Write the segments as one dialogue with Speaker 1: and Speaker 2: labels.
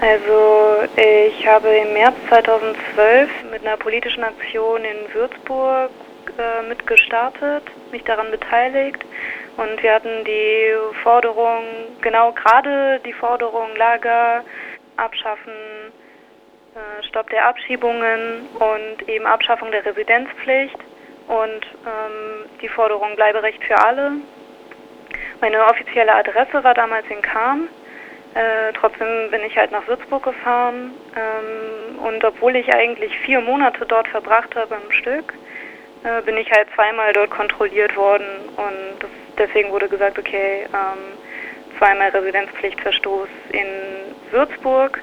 Speaker 1: Also ich habe im März 2012 mit einer politischen Aktion in Würzburg äh, mitgestartet, mich daran beteiligt und wir hatten die Forderung, genau gerade die Forderung Lager abschaffen, äh, Stopp der Abschiebungen und eben Abschaffung der Residenzpflicht und ähm, die Forderung Bleiberecht für alle. Meine offizielle Adresse war damals in Kam. Äh, trotzdem bin ich halt nach Würzburg gefahren ähm, und obwohl ich eigentlich vier Monate dort verbracht habe am Stück, äh, bin ich halt zweimal dort kontrolliert worden und das, deswegen wurde gesagt, okay, ähm, zweimal Residenzpflichtverstoß in Würzburg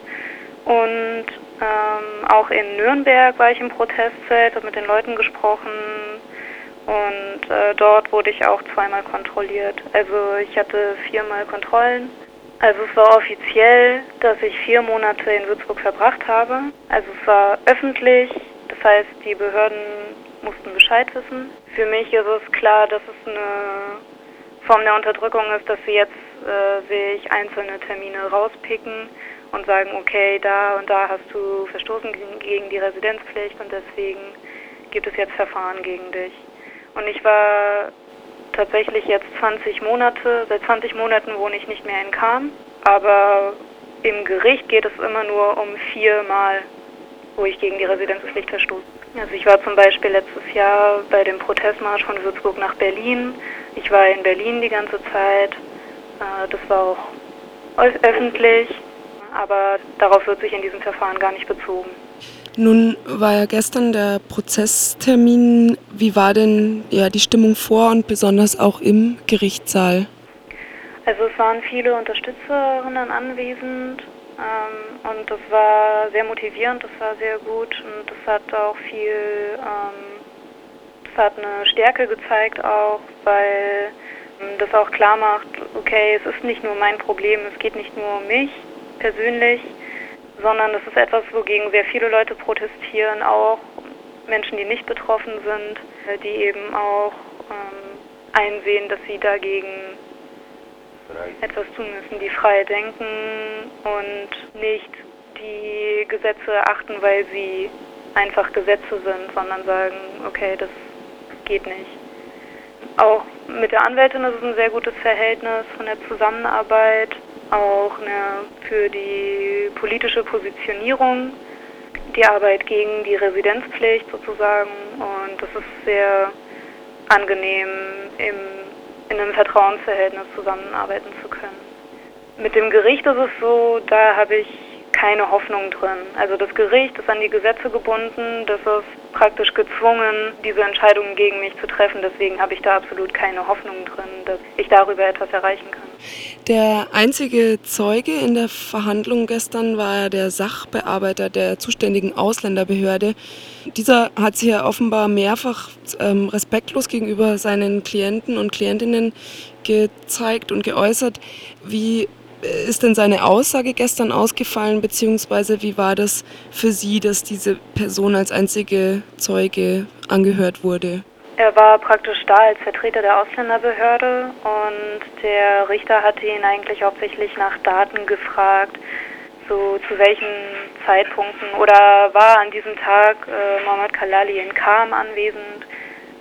Speaker 1: und ähm, auch in Nürnberg war ich im Protestzelt, habe mit den Leuten gesprochen und äh, dort wurde ich auch zweimal kontrolliert. Also ich hatte viermal Kontrollen. Also es war offiziell, dass ich vier Monate in Würzburg verbracht habe. Also es war öffentlich, das heißt die Behörden mussten Bescheid wissen. Für mich ist es klar, dass es eine Form der Unterdrückung ist, dass sie jetzt äh, sich einzelne Termine rauspicken und sagen, okay, da und da hast du verstoßen gegen die Residenzpflicht und deswegen gibt es jetzt Verfahren gegen dich. Und ich war tatsächlich jetzt 20 Monate, seit 20 Monaten wohne ich nicht mehr in Kam, aber im Gericht geht es immer nur um viermal, wo ich gegen die Residenzpflicht verstoße. Also ich war zum Beispiel letztes Jahr bei dem Protestmarsch von Würzburg nach Berlin. Ich war in Berlin die ganze Zeit. Äh, das war auch öffentlich aber darauf wird sich in diesem Verfahren gar nicht bezogen.
Speaker 2: Nun war ja gestern der Prozesstermin. Wie war denn ja, die Stimmung vor und besonders auch im Gerichtssaal?
Speaker 1: Also es waren viele Unterstützerinnen anwesend ähm, und das war sehr motivierend, das war sehr gut und das hat auch viel, ähm, das hat eine Stärke gezeigt auch, weil ähm, das auch klar macht, okay, es ist nicht nur mein Problem, es geht nicht nur um mich, persönlich, sondern das ist etwas, wogegen sehr viele Leute protestieren, auch Menschen, die nicht betroffen sind, die eben auch ähm, einsehen, dass sie dagegen etwas tun müssen, die frei denken und nicht die Gesetze achten, weil sie einfach Gesetze sind, sondern sagen, okay, das geht nicht. Auch mit der Anwältin ist es ein sehr gutes Verhältnis von der Zusammenarbeit auch eine, für die politische Positionierung, die Arbeit gegen die Residenzpflicht sozusagen. Und das ist sehr angenehm, im, in einem Vertrauensverhältnis zusammenarbeiten zu können. Mit dem Gericht ist es so, da habe ich keine Hoffnung drin. Also das Gericht ist an die Gesetze gebunden, das ist praktisch gezwungen, diese Entscheidungen gegen mich zu treffen. Deswegen habe ich da absolut keine Hoffnung drin, dass ich darüber etwas erreichen kann.
Speaker 2: Der einzige Zeuge in der Verhandlung gestern war der Sachbearbeiter der zuständigen Ausländerbehörde. Dieser hat sich ja offenbar mehrfach ähm, respektlos gegenüber seinen Klienten und Klientinnen gezeigt und geäußert. Wie ist denn seine Aussage gestern ausgefallen, beziehungsweise wie war das für Sie, dass diese Person als einzige Zeuge angehört wurde?
Speaker 1: Er war praktisch da als Vertreter der Ausländerbehörde und der Richter hatte ihn eigentlich hauptsächlich nach Daten gefragt, so zu welchen Zeitpunkten oder war an diesem Tag äh, Mohammed Kalali in Kam anwesend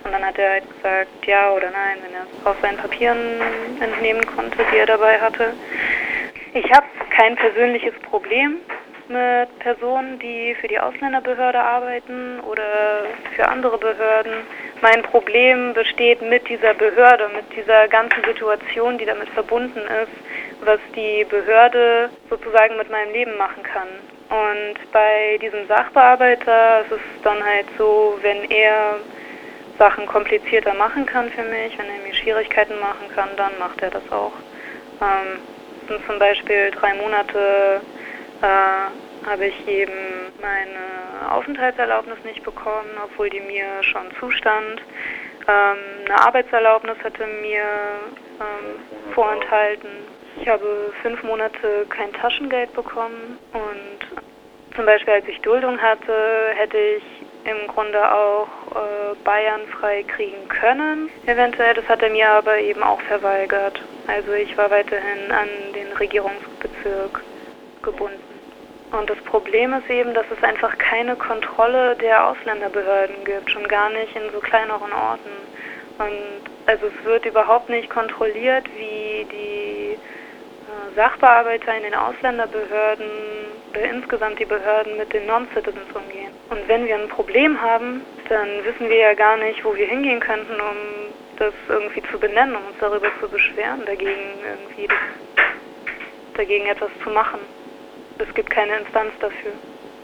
Speaker 1: und dann hat er halt gesagt ja oder nein, wenn er es aus seinen Papieren entnehmen konnte, die er dabei hatte. Ich habe kein persönliches Problem mit Personen, die für die Ausländerbehörde arbeiten oder für andere Behörden. Mein Problem besteht mit dieser Behörde, mit dieser ganzen Situation, die damit verbunden ist, was die Behörde sozusagen mit meinem Leben machen kann. Und bei diesem Sachbearbeiter ist es dann halt so, wenn er Sachen komplizierter machen kann für mich, wenn er mir Schwierigkeiten machen kann, dann macht er das auch. Ähm, sind zum Beispiel drei Monate äh, habe ich eben meine Aufenthaltserlaubnis nicht bekommen, obwohl die mir schon zustand. Ähm, eine Arbeitserlaubnis hatte mir ähm, vorenthalten. Ich habe fünf Monate kein Taschengeld bekommen und zum Beispiel als ich Duldung hatte, hätte ich im Grunde auch äh, Bayern frei kriegen können. Eventuell, das hat er mir aber eben auch verweigert. Also ich war weiterhin an den Regierungsbezirk gebunden. Und das Problem ist eben, dass es einfach keine Kontrolle der Ausländerbehörden gibt, schon gar nicht in so kleineren Orten. Und also es wird überhaupt nicht kontrolliert, wie die äh, Sachbearbeiter in den Ausländerbehörden oder insgesamt die Behörden mit den Non-Citizens umgehen. Und wenn wir ein Problem haben, dann wissen wir ja gar nicht, wo wir hingehen könnten, um das irgendwie zu benennen, um uns darüber zu beschweren, dagegen irgendwie das, dagegen etwas zu machen. Es gibt keine Instanz dafür.